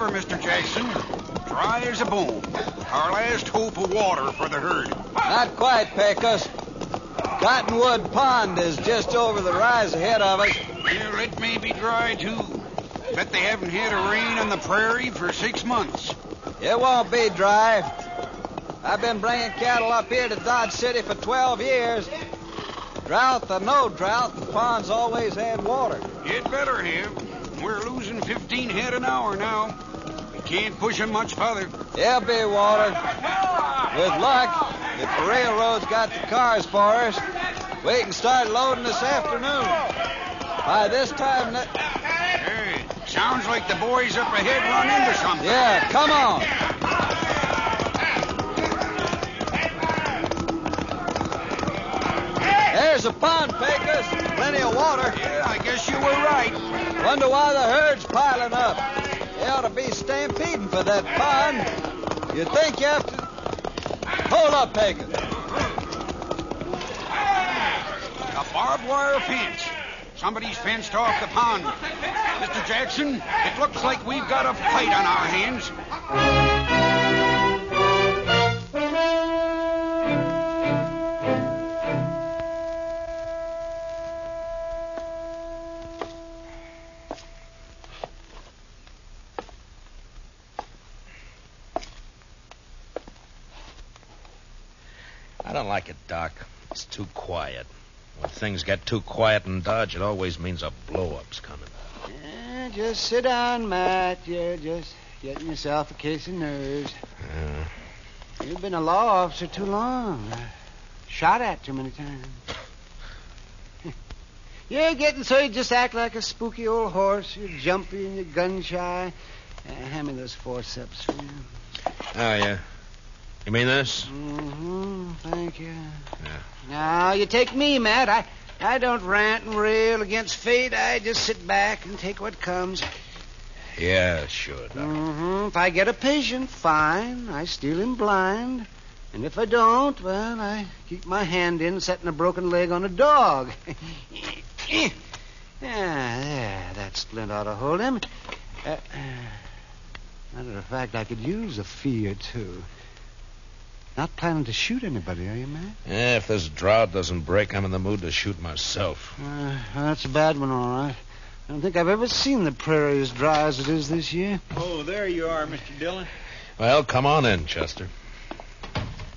River, Mr. Jackson. Dry as a bone. Our last hope of water for the herd. Not quite, Pecos. Cottonwood Pond is just over the rise ahead of us. Well, it may be dry, too. Bet they haven't had a rain on the prairie for six months. It won't be dry. I've been bringing cattle up here to Dodge City for 12 years. Drought or no drought, the pond's always had water. It better have. We're losing 15 head an hour now. Can't push him much further. There'll be water. With luck, if the railroad's got the cars for us, we can start loading this afternoon. By this time, ne- Hey, sounds like the boys up ahead run into something. yeah, come on. There's a pond, Pecos. Plenty of water. Yeah, I guess you were right. Wonder why the herd's piling up. They ought to be stampeding for that pond. You think you have to... Hold up, Pagan. A barbed wire fence. Somebody's fenced off the pond. Mr. Jackson, it looks like we've got a fight on our hands. Like it, Doc. It's too quiet. When things get too quiet in Dodge, it always means a blow-up's coming. Eh, just sit down, Matt. You're just getting yourself a case of nerves. Uh, You've been a law officer too long. Shot at too many times. You're getting so you just act like a spooky old horse. You're jumpy and you're gun shy. Uh, hand me those forceps, oh, yeah. You mean this? Mm-hmm. Thank you. Yeah. Now, you take me, Matt. I, I don't rant and rail against fate. I just sit back and take what comes. Yeah, sure, Doc. Mm-hmm. If I get a patient, fine. I steal him blind. And if I don't, well, I keep my hand in setting a broken leg on a dog. yeah, there. That splint ought to hold him. Uh, matter of fact, I could use a fee or two. Not planning to shoot anybody, are you, Matt? Yeah, if this drought doesn't break, I'm in the mood to shoot myself. Uh, that's a bad one, all right. I don't think I've ever seen the prairie as dry as it is this year. Oh, there you are, Mr. Dillon. Well, come on in, Chester.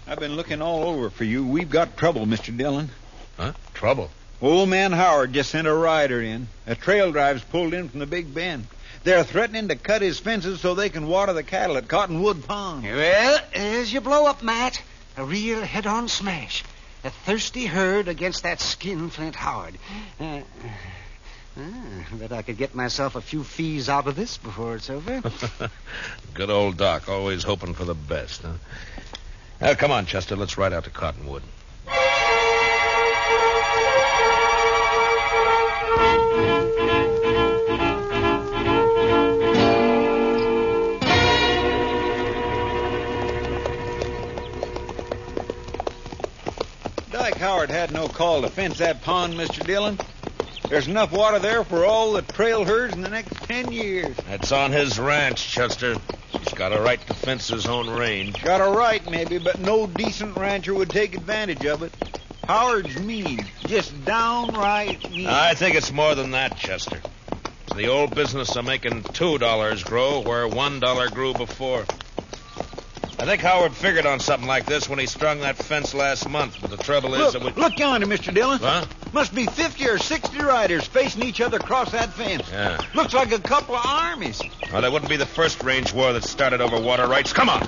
I've been looking all over for you. We've got trouble, Mr. Dillon. Huh? Trouble? Old man Howard just sent a rider in. A trail drive's pulled in from the Big Bend. They're threatening to cut his fences so they can water the cattle at Cottonwood Pond. Well, there's your blow up, Matt. A real head on smash. A thirsty herd against that skinflint Howard. Uh, uh, bet I could get myself a few fees out of this before it's over. Good old Doc, always hoping for the best, huh? Now, come on, Chester. Let's ride out to Cottonwood. Howard had no call to fence that pond, Mr. Dillon. There's enough water there for all the trail herds in the next ten years. That's on his ranch, Chester. He's got a right to fence his own range. Got a right, maybe, but no decent rancher would take advantage of it. Howard's mean. Just downright mean. I think it's more than that, Chester. It's the old business of making two dollars grow where one dollar grew before. I think Howard figured on something like this when he strung that fence last month. But the trouble is Look, that we. look yonder, Mr. Dillon. Huh? Must be 50 or 60 riders facing each other across that fence. Yeah. Looks like a couple of armies. Well, that wouldn't be the first range war that started over water rights. Come on.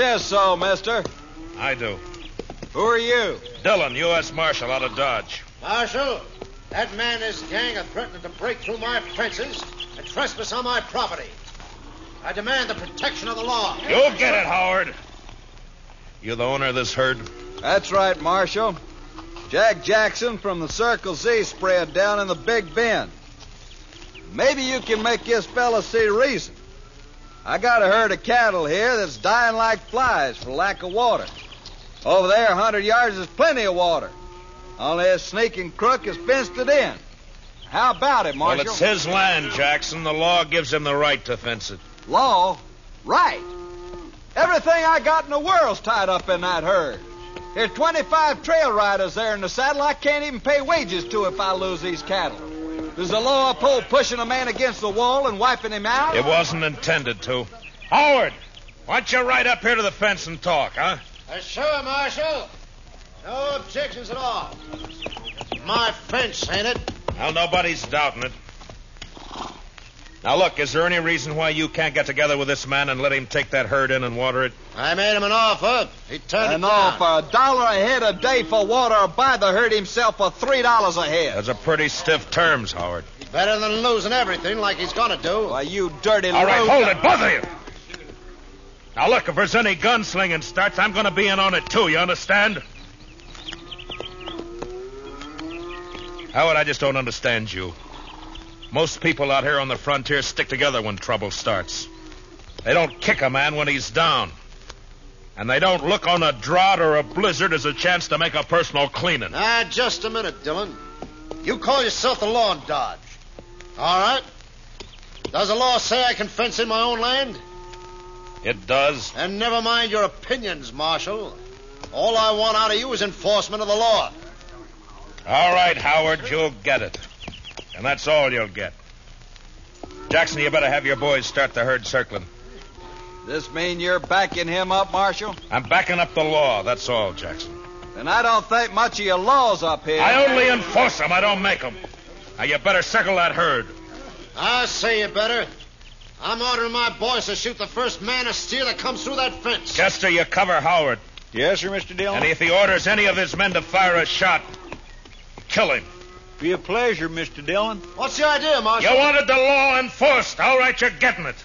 Says so, mister? I do. Who are you? Dillon, U.S. Marshal out of Dodge. Marshal, that man and his gang are threatening to break through my fences and trespass on my property. I demand the protection of the law. You'll get it, Howard. You're the owner of this herd? That's right, Marshal. Jack Jackson from the Circle Z spread down in the Big Bend. Maybe you can make this fella see reason. I got a herd of cattle here that's dying like flies for lack of water. Over there, a hundred yards, is plenty of water. Only this sneaking crook has fenced it in. How about it, Marshal? Well, it's his land, Jackson. The law gives him the right to fence it. Law? Right. Everything I got in the world's tied up in that herd. There's 25 trail riders there in the saddle I can't even pay wages to if I lose these cattle. Does the law uphold pushing a man against the wall and wiping him out? It wasn't intended to. Howard, why don't you ride up here to the fence and talk, huh? Uh, sure, Marshal. No objections at all. It's My fence, ain't it? Well, nobody's doubting it. Now, look, is there any reason why you can't get together with this man and let him take that herd in and water it? I made him an offer. He turned And it all down. for a dollar a head a day for water or buy the herd himself for three dollars a head. That's a pretty stiff terms, Howard. Better than losing everything like he's gonna do. Why, you dirty All right, loser. hold it, both of you. Now, look, if there's any gunslinging starts, I'm going to be in on it, too. You understand? Howard, I just don't understand you. Most people out here on the frontier stick together when trouble starts. They don't kick a man when he's down. And they don't look on a drought or a blizzard as a chance to make a personal cleaning. Ah, just a minute, Dillon. You call yourself the law in Dodge. All right. Does the law say I can fence in my own land? It does. And never mind your opinions, Marshal. All I want out of you is enforcement of the law. All right, Howard, you'll get it. And that's all you'll get. Jackson, you better have your boys start the herd circling. This mean you're backing him up, Marshal? I'm backing up the law, that's all, Jackson. Then I don't think much of your laws up here. I only enforce them, I don't make them. Now, you better circle that herd. I say you better. I'm ordering my boys to shoot the first man of steer that comes through that fence. Chester, you cover Howard. Yes, sir, Mr. Dillon. And if he orders any of his men to fire a shot, kill him. Be a pleasure, Mr. Dillon. What's the idea, Marshal? You wanted the law enforced. All right, you're getting it.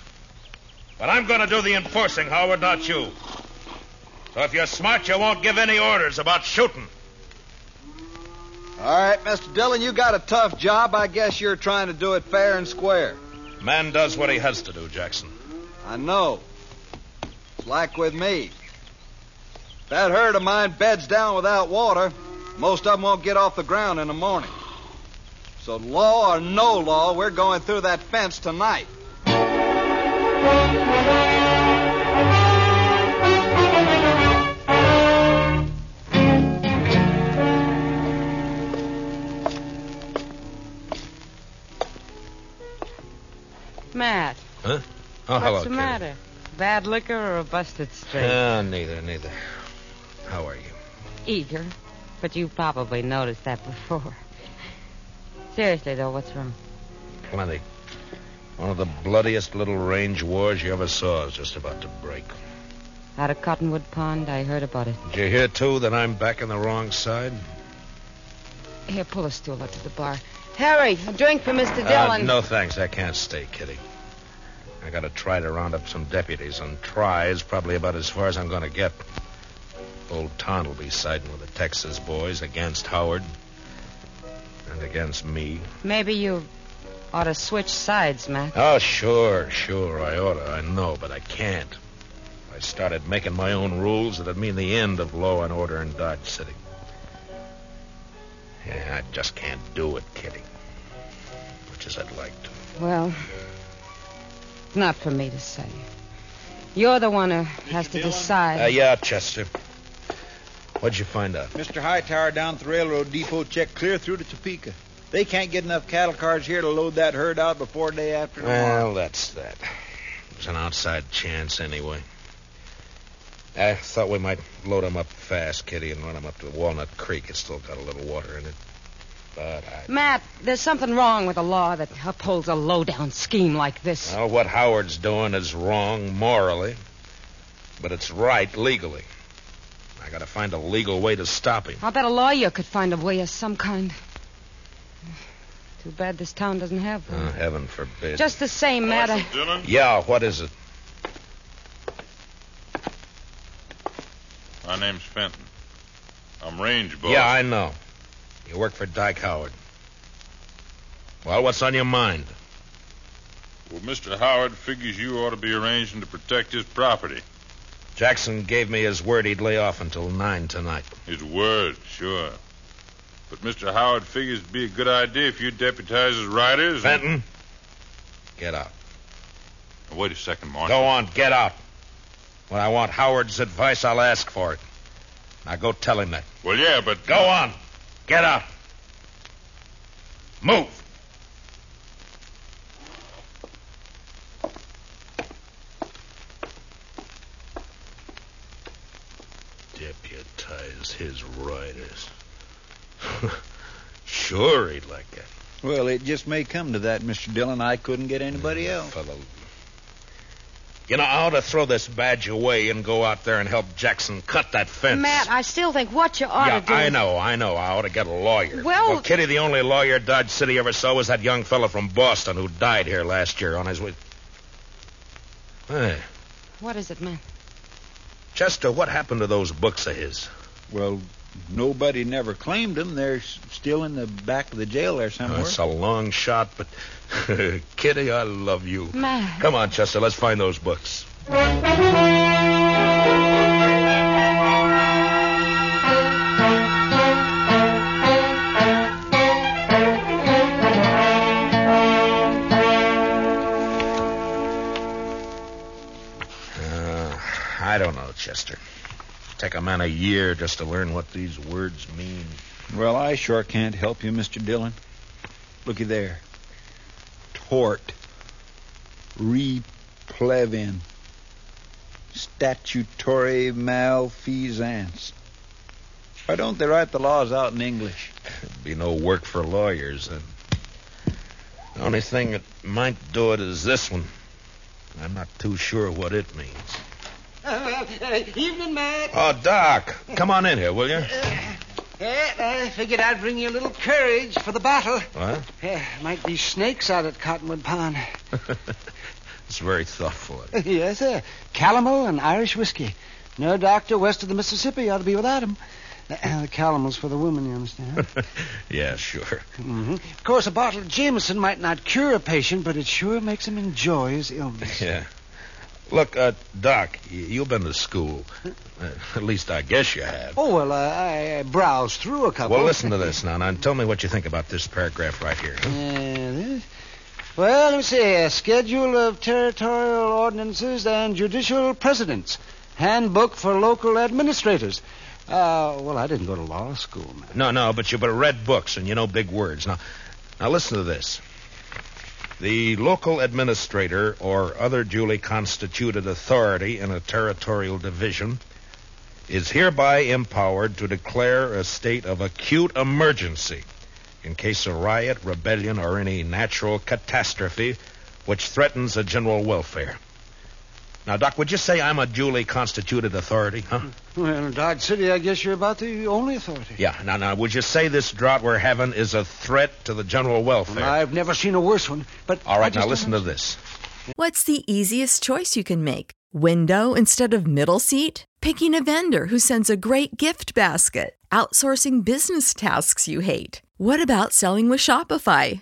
But I'm going to do the enforcing, Howard, not you. So if you're smart, you won't give any orders about shooting. All right, Mr. Dillon, you got a tough job. I guess you're trying to do it fair and square. Man does what he has to do, Jackson. I know. It's like with me. That herd of mine beds down without water, most of them won't get off the ground in the morning. So, law or no law, we're going through that fence tonight. Matt, Huh? Oh, hello. what's hello, the Kitty. matter? Bad liquor or a busted straight? Uh, neither, neither. How are you? Eager, but you probably noticed that before. Seriously, though, what's wrong? Plenty. One of the bloodiest little range wars you ever saw is just about to break. Out of Cottonwood Pond, I heard about it. Did you hear, too, that I'm back on the wrong side? Here, pull a stool up to the bar. Harry, a drink for Mr. Uh, Dillon. no, thanks. I can't stay, Kitty. I gotta try to round up some deputies, and try is probably about as far as I'm gonna get. Old Ton will be siding with the Texas boys against Howard. And against me. Maybe you ought to switch sides, Matt. Oh, sure, sure, I oughta. I know, but I can't. If I started making my own rules, it'd mean the end of law and order in Dodge City. Yeah, I just can't do it, Kitty. Much as I'd like to. Well, not for me to say. You're the one who has to decide. Uh, yeah, Chester. What'd you find out? Mr. Hightower down at the railroad depot checked clear through to Topeka. They can't get enough cattle cars here to load that herd out before day after tomorrow. Well, that's that. It's an outside chance anyway. I thought we might load 'em up fast, Kitty, and run 'em up to Walnut Creek. It's still got a little water in it. But I. Matt, there's something wrong with a law that upholds a low-down scheme like this. Well, what Howard's doing is wrong morally, but it's right legally. I gotta find a legal way to stop him. I'll bet a lawyer could find a way of some kind. Too bad this town doesn't have one. Oh, heaven forbid. Just the same, Matt. I... Dillon? Yeah, what is it? My name's Fenton. I'm range boss. Yeah, I know. You work for Dyke Howard. Well, what's on your mind? Well, Mr. Howard figures you ought to be arranging to protect his property. Jackson gave me his word he'd lay off until nine tonight. His word, sure. But Mr. Howard figures it'd be a good idea if you deputize his riders. and- get out. Wait a second, Marshal. Go on, get out. When I want Howard's advice, I'll ask for it. Now go tell him that. Well, yeah, but. Go on. Get out. Move. Deputize his riders. sure, he'd like that. Well, it just may come to that, Mr. Dillon. I couldn't get anybody else. Fellow. You know, I ought to throw this badge away and go out there and help Jackson cut that fence. Matt, I still think what you ought yeah, to do. I know, I know. I ought to get a lawyer. Well- Kitty, the only lawyer Dodge City ever saw was that young fellow from Boston who died here last year on his way. Hey, What is it, Matt? Chester, what happened to those books of his? Well, nobody never claimed them. They're still in the back of the jail there somewhere. That's a long shot, but Kitty, I love you. Matt. Come on, Chester, let's find those books. Uh, I don't know, Chester. Take a man a year just to learn what these words mean. Well, I sure can't help you, Mr. Dillon. Looky there. Tort. Replevin. Statutory malfeasance. Why don't they write the laws out in English? It'd be no work for lawyers then. The only thing that might do it is this one. I'm not too sure what it means. Uh, uh, evening, Matt. Oh, Doc, come on in here, will you? Yeah, I figured I'd bring you a little courage for the battle. What? Yeah, might be snakes out at Cottonwood Pond. it's very thoughtful. yes, sir. Calomel and Irish whiskey. No doctor west of the Mississippi ought to be without 'em. Uh, the calomel's for the women, you understand? yeah, sure. hmm Of course, a bottle of Jameson might not cure a patient, but it sure makes him enjoy his illness. Yeah. Look, uh, Doc, y- you've been to school. Uh, at least I guess you have. Oh, well, uh, I, I browsed through a couple. Well, listen to this now, now, and tell me what you think about this paragraph right here. huh? Uh, well, let me see. A schedule of territorial ordinances and judicial precedents. Handbook for local administrators. Uh, well, I didn't go to law school, man. No, no, but you've read books and you know big words. Now, now listen to this. The local administrator or other duly constituted authority in a territorial division is hereby empowered to declare a state of acute emergency in case of riot, rebellion, or any natural catastrophe which threatens the general welfare. Now, Doc, would you say I'm a duly constituted authority, huh? Well, in Dodge City, I guess you're about the only authority. Yeah. Now, now, would you say this drought we're having is a threat to the general welfare? I've never seen a worse one, but all right, I just now listen to this. What's the easiest choice you can make? Window instead of middle seat? Picking a vendor who sends a great gift basket? Outsourcing business tasks you hate? What about selling with Shopify?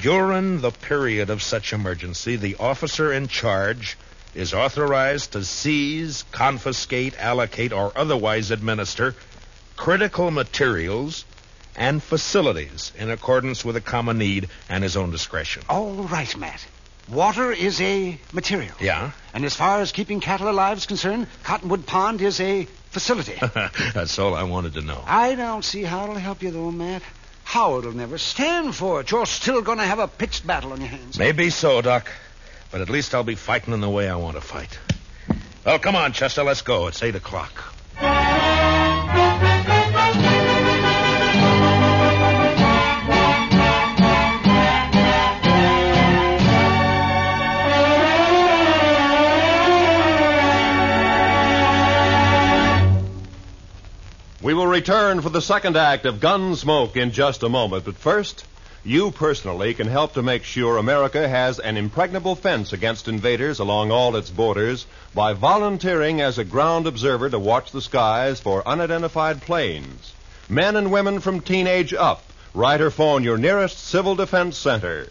During the period of such emergency, the officer in charge is authorized to seize, confiscate, allocate, or otherwise administer critical materials and facilities in accordance with a common need and his own discretion. All right, Matt. Water is a material. Yeah? And as far as keeping cattle alive is concerned, Cottonwood Pond is a facility. That's all I wanted to know. I don't see how it'll help you, though, Matt. Howard'll never stand for it. You're still going to have a pitched battle on your hands. Maybe so, Doc. But at least I'll be fighting in the way I want to fight. Well, come on, Chester. Let's go. It's 8 o'clock. Return for the second act of Gunsmoke in just a moment. But first, you personally can help to make sure America has an impregnable fence against invaders along all its borders by volunteering as a ground observer to watch the skies for unidentified planes. Men and women from teenage up, write or phone your nearest Civil Defense Center.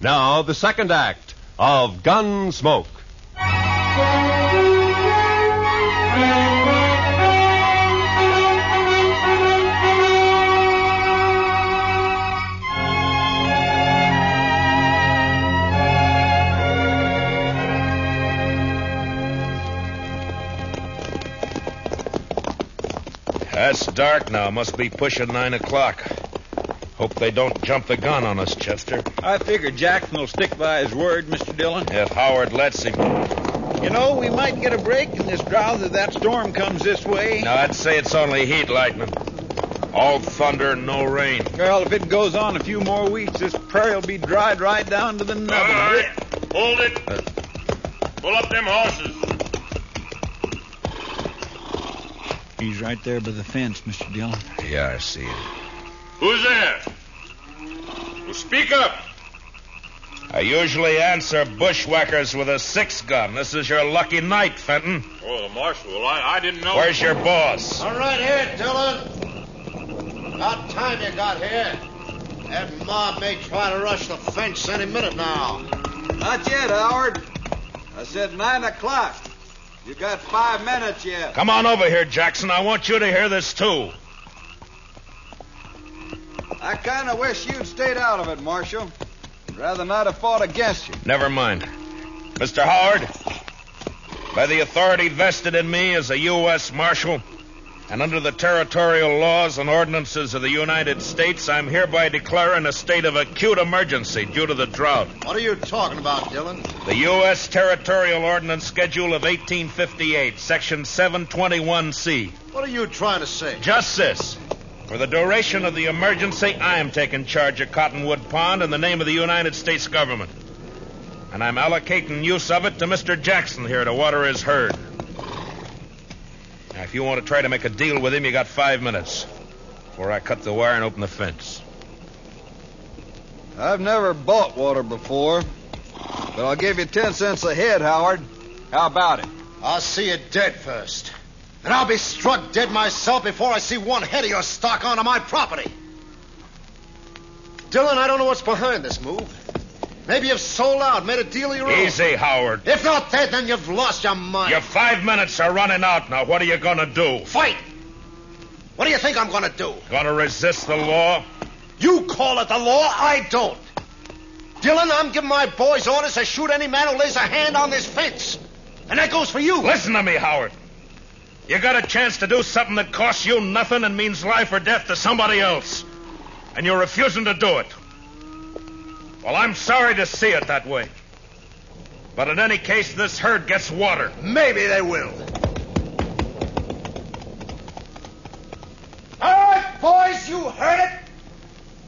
Now, the second act of Gunsmoke. Dark now. Must be pushing 9 o'clock. Hope they don't jump the gun on us, Chester. I figure Jackson will stick by his word, Mr. Dillon. If Howard lets him. You know, we might get a break in this drought if that storm comes this way. Now, I'd say it's only heat lightning. All thunder, and no rain. Well, if it goes on a few more weeks, this prairie will be dried right down to the nubbin. All right. Hold it. Uh. Pull up them horses. He's right there by the fence, Mr. Dillon. Yeah, I see it. Who's there? Well, speak up. I usually answer bushwhackers with a six gun. This is your lucky night, Fenton. Oh, the marshal. Well, I, I didn't know. Where's your boss? All right here, Dillon. About time you got here. That mob may try to rush the fence any minute now. Not yet, Howard. I said nine o'clock. You got five minutes yet. Come on over here, Jackson. I want you to hear this, too. I kind of wish you'd stayed out of it, Marshal. I'd rather not have fought against you. Never mind. Mr. Howard, by the authority vested in me as a U.S. Marshal, and under the territorial laws and ordinances of the United States, I'm hereby declaring a state of acute emergency due to the drought. What are you talking about, Dillon? The U.S. Territorial Ordinance Schedule of 1858, Section 721C. What are you trying to say? Just this. For the duration of the emergency, I am taking charge of Cottonwood Pond in the name of the United States government. And I'm allocating use of it to Mr. Jackson here to water his herd. Now, if you want to try to make a deal with him, you got five minutes before I cut the wire and open the fence. I've never bought water before, but I'll give you ten cents a head, Howard. How about it? I'll see you dead first. And I'll be struck dead myself before I see one head of your stock onto my property. Dillon, I don't know what's behind this move. Maybe you've sold out, made a deal of your own. Easy, Howard. If not that, then you've lost your mind. Your five minutes are running out now. What are you going to do? Fight! What do you think I'm going to do? Going to resist the law? You call it the law, I don't. Dillon, I'm giving my boys orders to shoot any man who lays a hand on this fence. And that goes for you. Listen to me, Howard. You got a chance to do something that costs you nothing and means life or death to somebody else. And you're refusing to do it. Well, I'm sorry to see it that way. But in any case, this herd gets water. Maybe they will. All right, boys, you heard it.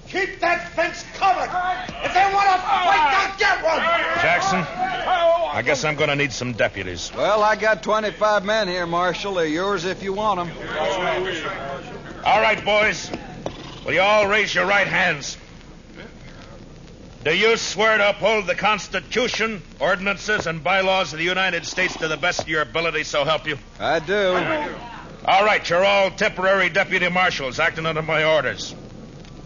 Keep that fence covered. If they want to fight, they'll get one. Jackson, I guess I'm going to need some deputies. Well, I got 25 men here, Marshal. They're yours if you want them. All right, boys. Will you all raise your right hands? Do you swear to uphold the Constitution, ordinances, and bylaws of the United States to the best of your ability, so help you? I do. All right, you're all temporary deputy marshals acting under my orders.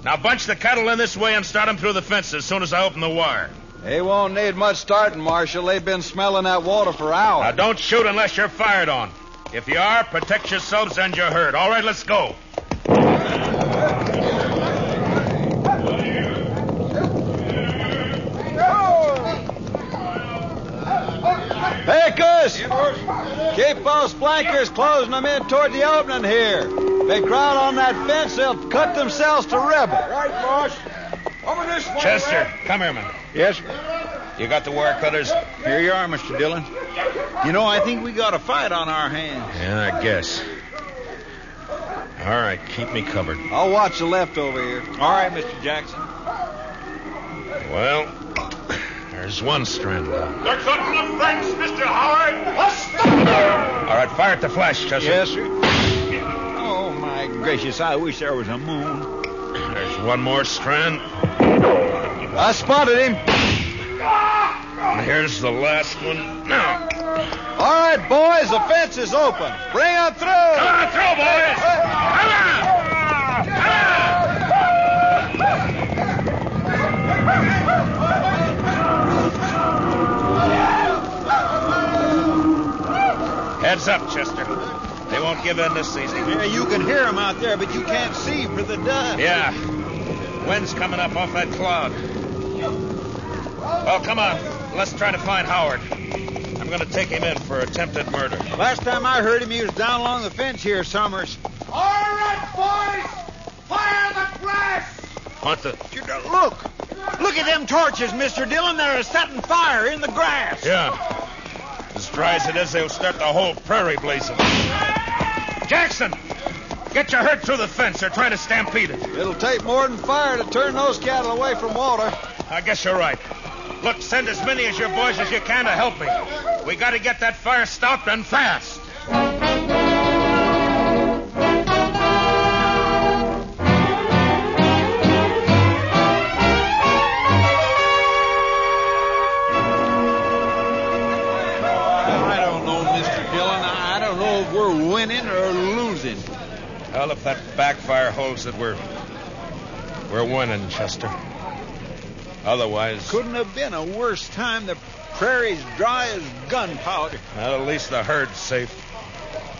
Now bunch the cattle in this way and start them through the fence as soon as I open the wire. They won't need much starting, Marshal. They've been smelling that water for hours. Now don't shoot unless you're fired on. If you are, protect yourselves and your herd. All right, let's go. Pecos! Keep those flankers closing them in toward the opening here. If they crowd on that fence, they'll cut themselves to ribbon. Right, boss. Over this way. Chester, come here, man. Yes. You got the wire cutters? Here you are, Mr. Dillon. You know, I think we got a fight on our hands. Yeah, I guess. All right, keep me covered. I'll watch the left over here. All right, Mr. Jackson. Well, there's one strand left. They're cutting the fence, Mr. Howard. All right, fire at the flash, Chester. Yes, sir. Oh, my gracious, I wish there was a moon. There's one more strand. I spotted him. And here's the last one. Now, All right, boys, the fence is open. Bring them through. come on through, boys. Come on. Heads up, Chester. They won't give in this easy. Yeah, you can hear them out there, but you can't see for the dust. Yeah. Wind's coming up off that cloud. Well, come on. Let's try to find Howard. I'm going to take him in for attempted murder. Last time I heard him, he was down along the fence here, Summers. All right, boys. Fire the grass. What the? Look! Look at them torches, Mr. Dillon. They're setting fire in the grass. Yeah. As dry as it is, they'll start the whole prairie blazing. Jackson! Get your herd through the fence. They're trying to stampede it. It'll take more than fire to turn those cattle away from water. I guess you're right. Look, send as many as your boys as you can to help me. We got to get that fire stopped and fast. Well, if that backfire holds it, we're we're winning, Chester. Otherwise, Couldn't have been a worse time. The prairie's dry as gunpowder. well, at least the herd's safe.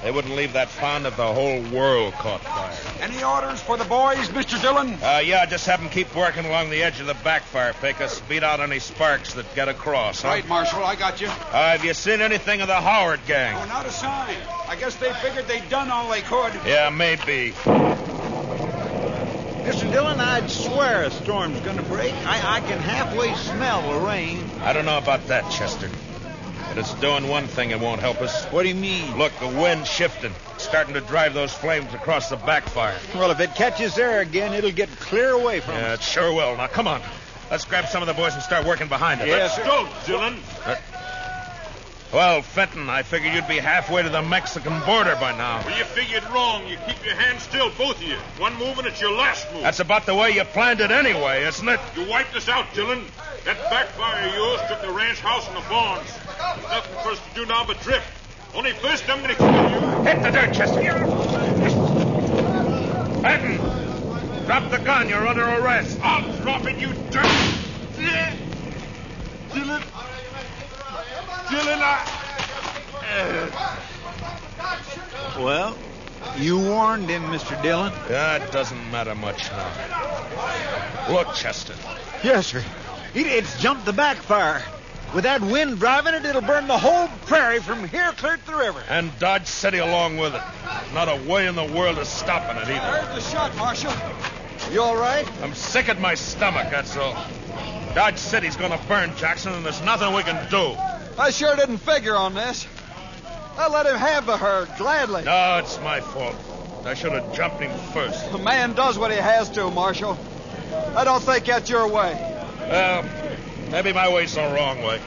They wouldn't leave that pond if the whole world caught fire. Any orders for the boys, Mr. Dillon? Uh, yeah, just have them keep working along the edge of the backfire, Pecos. Beat out any sparks that get across. Huh? Right, Marshal, I got you. Uh, have you seen anything of the Howard gang? Oh, not a sign. I guess they figured they'd done all they could. Yeah, maybe. Mr. Dillon, I'd swear a storm's going to break. I, I can halfway smell the rain. I don't know about that, Chester. But it's doing one thing it won't help us. What do you mean? Look, the wind's shifting. It's starting to drive those flames across the backfire. Well, if it catches there again, it'll get clear away from Yeah, us. it sure will. Now, come on. Let's grab some of the boys and start working behind it. Yes, sir. Go, Dillon. Uh, Well, Fenton, I figured you'd be halfway to the Mexican border by now. Well, you figured wrong. You keep your hands still, both of you. One move and it's your last move. That's about the way you planned it anyway, isn't it? You wiped us out, Dillon. That backfire of yours took the ranch house and the barns. There's nothing for us to do now but drift. Only first I'm going to kill you. Hit the dirt, Chester. Fenton, drop the gun. You're under arrest. I'll drop it, you dirt. Dillon. Dillon, I... Well, you warned him, Mr. Dillon. That doesn't matter much now. Look, Chester. Yes, sir. It, it's jumped the backfire. With that wind driving it, it'll burn the whole prairie from here clear to the river. And Dodge City along with it. Not a way in the world of stopping it either. Heard the shot, Marshal. You all right? I'm sick at my stomach, that's all. Dodge City's gonna burn Jackson, and there's nothing we can do. I sure didn't figure on this. I let him have the herd gladly. No, it's my fault. I should have jumped him first. A man does what he has to, Marshal. I don't think that's your way. Well, maybe my way's the wrong way.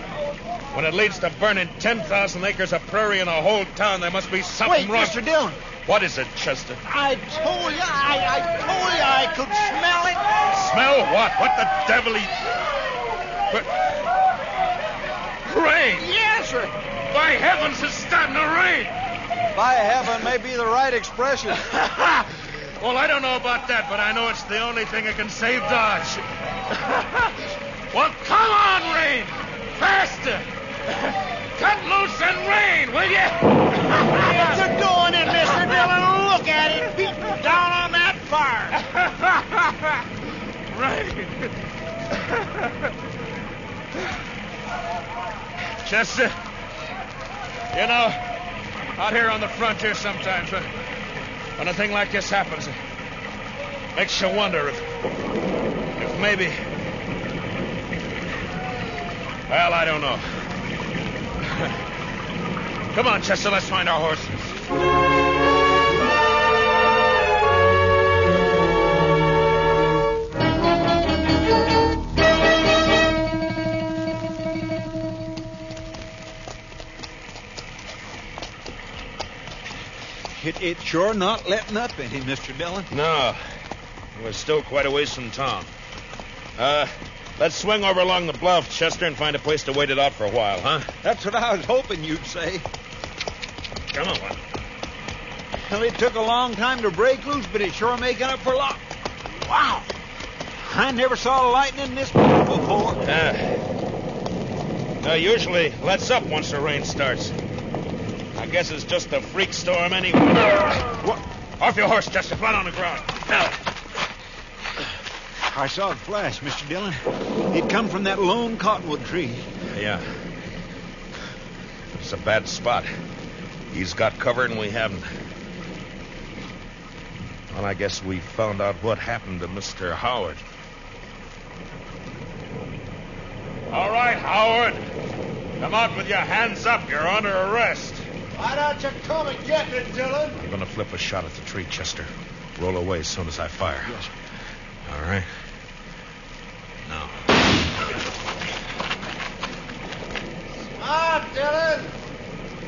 When it leads to burning 10,000 acres of prairie in a whole town, there must be something Wait, wrong. Mr. Dillon. What is it, Chester? I told you, I, I told you I could smell it. Smell what? What the devil? He... But... Rain! Yes, sir. By heavens, it's starting to rain! By heaven may be the right expression. well, I don't know about that, but I know it's the only thing that can save Dodge. well, come on, rain! Faster! Cut loose and rain, will you? It's going in, Mr. Dillon. Look at it beating down on that fire. Chester, you know, out here on the frontier sometimes, when, when a thing like this happens, it makes you wonder if, if maybe. Well, I don't know. Come on, Chester, let's find our horses. It's sure not letting up any, Mr. Dillon. No, we're still quite a ways from town. Uh, let's swing over along the bluff, Chester, and find a place to wait it out for a while, huh? That's what I was hoping you'd say. Come on. Well, it took a long time to break loose, but it's sure making up for lost. Wow! I never saw lightning this big before. Yeah. Uh, usually lets up once the rain starts. I guess it's just a freak storm anyway. What? Off your horse, Chester. Flat on the ground. Now. I saw it flash, Mr. Dillon. It come from that lone cottonwood tree. Yeah. It's a bad spot. He's got cover and we haven't. Well, I guess we found out what happened to Mr. Howard. All right, Howard. Come out with your hands up. You're under arrest. Why don't you come and get me, Dillon? I'm going to flip a shot at the tree, Chester. Roll away as soon as I fire. Yes, All right. Now. Smart, Dillon!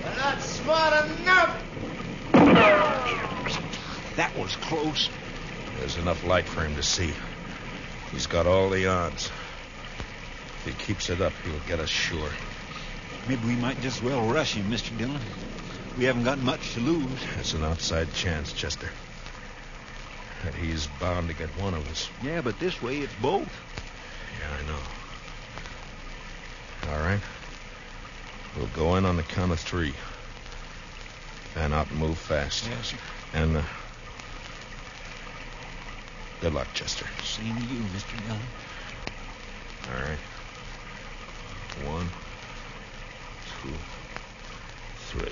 You're not smart enough! That was close. There's enough light for him to see. He's got all the odds. If he keeps it up, he'll get us sure. Maybe we might just well rush him, Mr. Dillon. We haven't got much to lose. It's an outside chance, Chester. That he's bound to get one of us. Yeah, but this way it's both. Yeah, I know. All right. We'll go in on the count of three. Fan out and move fast. Yes, sir. And, uh, good luck, Chester. Same to you, Mr. Dillon. All right. One, two, three.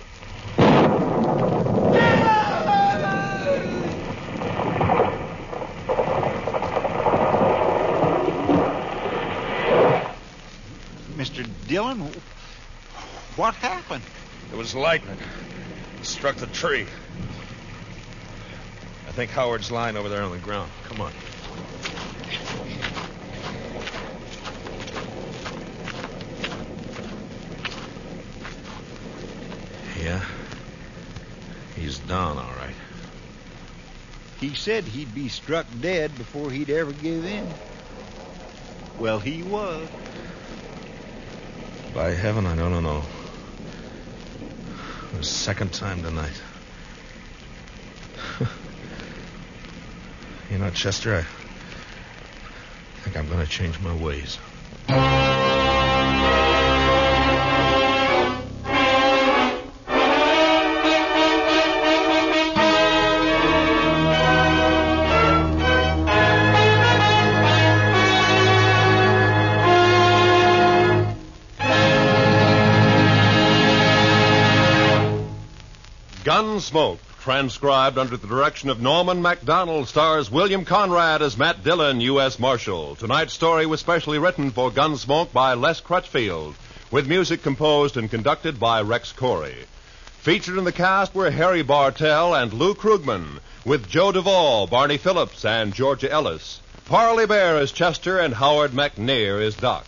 Mr. Dillon, what happened? It was lightning. It struck the tree. I think Howard's lying over there on the ground. Come on. Yeah. He's down, all right. He said he'd be struck dead before he'd ever give in. Well, he was. By heaven, I don't know. The second time tonight. you know, Chester, I think I'm going to change my ways. Gunsmoke, transcribed under the direction of Norman Macdonnell, stars William Conrad as Matt Dillon, U.S. Marshal. Tonight's story was specially written for Gunsmoke by Les Crutchfield, with music composed and conducted by Rex Koury. Featured in the cast were Harry Bartell and Lou Krugman, with Joe Duvall, Barney Phillips, and Georgia Ellis. Parley Baer is Chester and Howard McNear is Doc.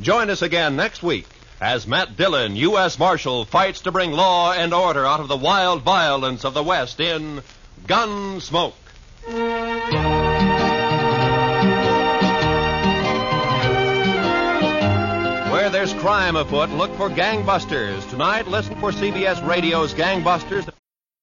Join us again next week as Matt Dillon, U.S. Marshal, fights to bring law and order out of the wild violence of the West in Gunsmoke. Where there's crime afoot, look for gangbusters. Tonight, listen for CBS Radio's Gangbusters.